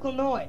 con Noé.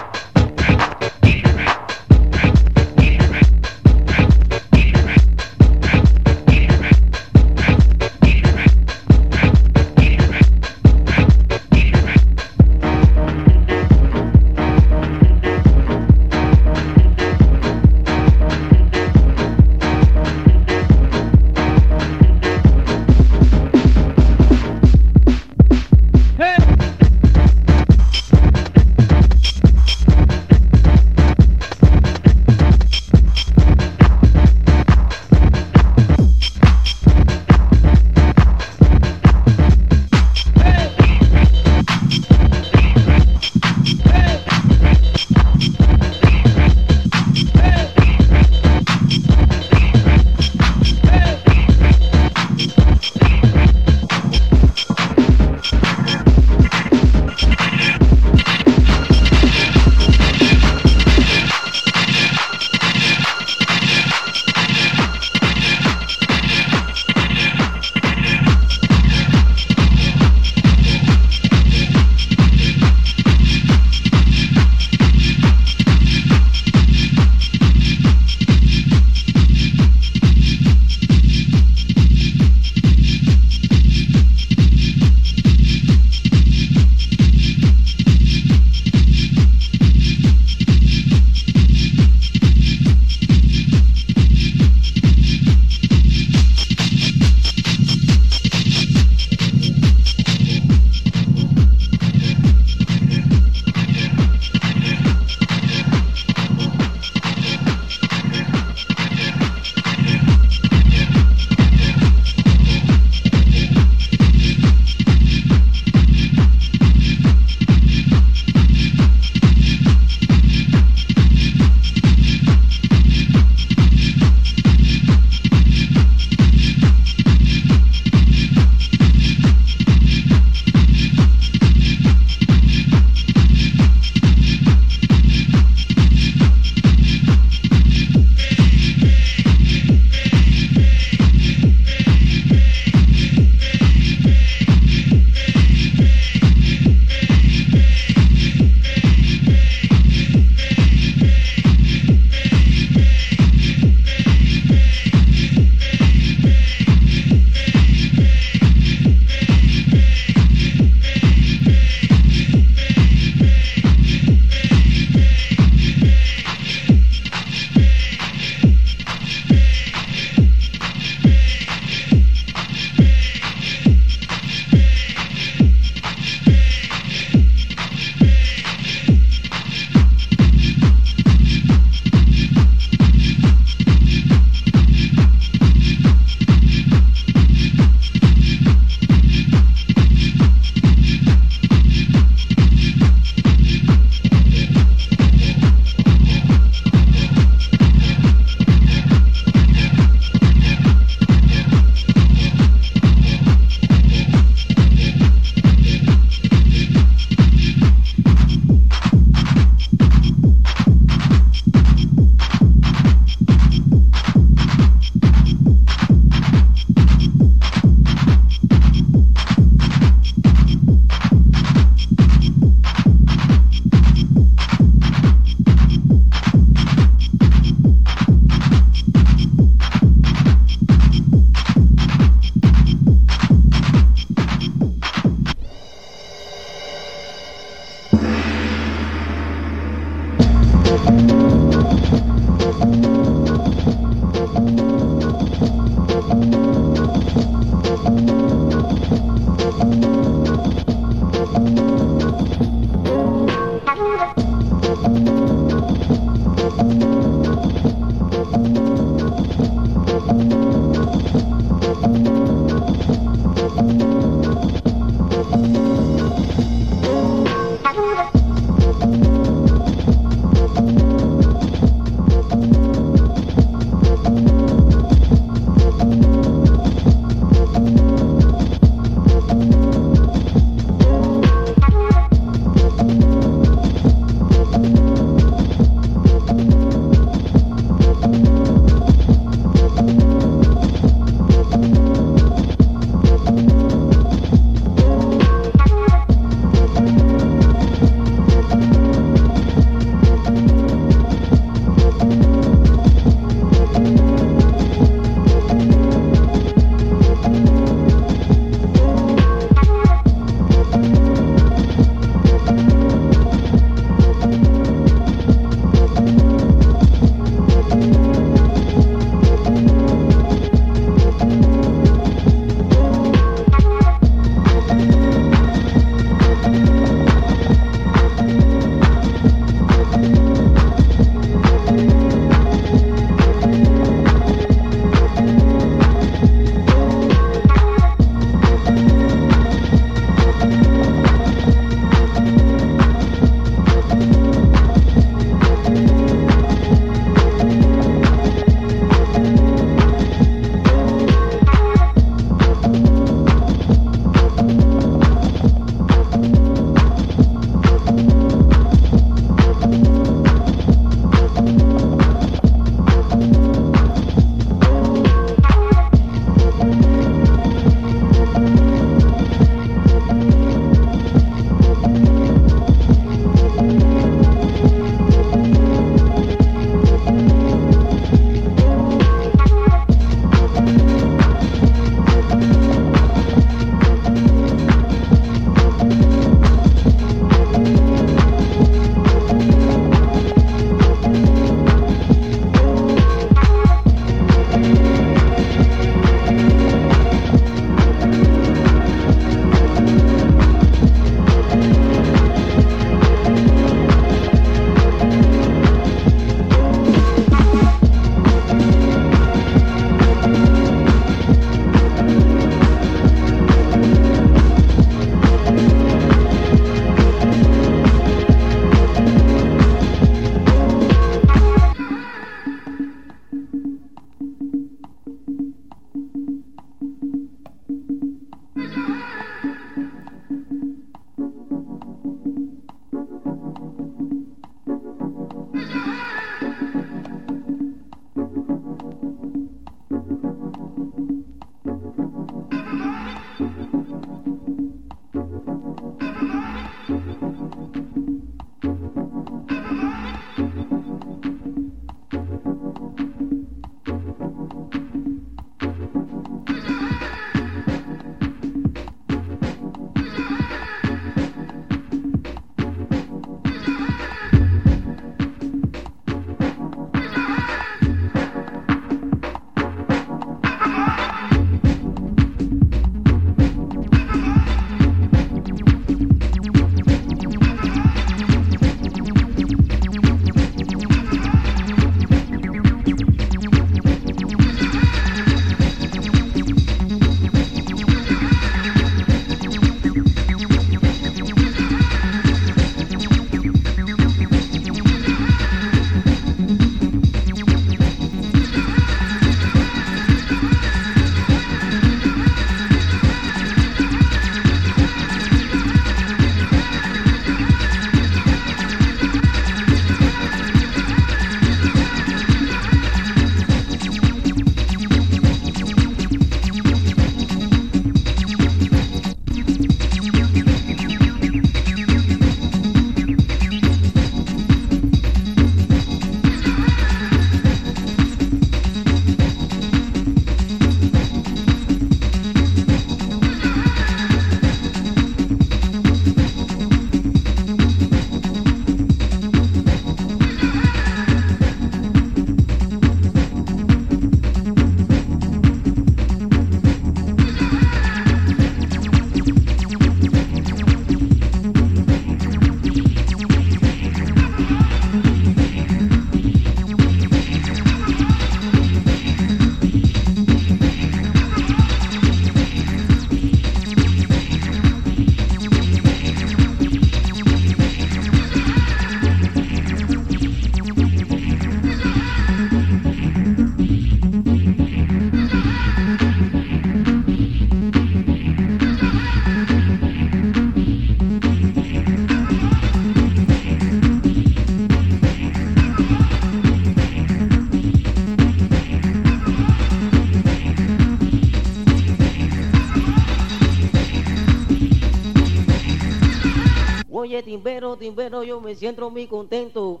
Oye, timbero, timbero, yo me siento muy contento.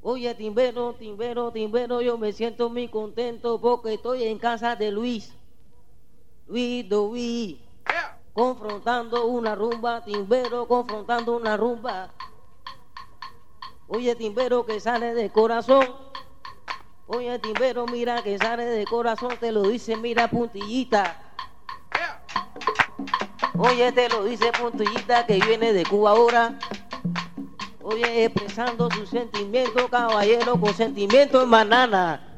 Oye, timbero, timbero, timbero, yo me siento muy contento porque estoy en casa de Luis. Luis Luis. Confrontando una rumba, timbero, confrontando una rumba. Oye, timbero que sale de corazón. Oye, timbero, mira que sale de corazón, te lo dice, mira, puntillita. Oye, te lo dice puntillita que viene de Cuba ahora. Oye, expresando su sentimiento, caballero, con sentimiento en banana.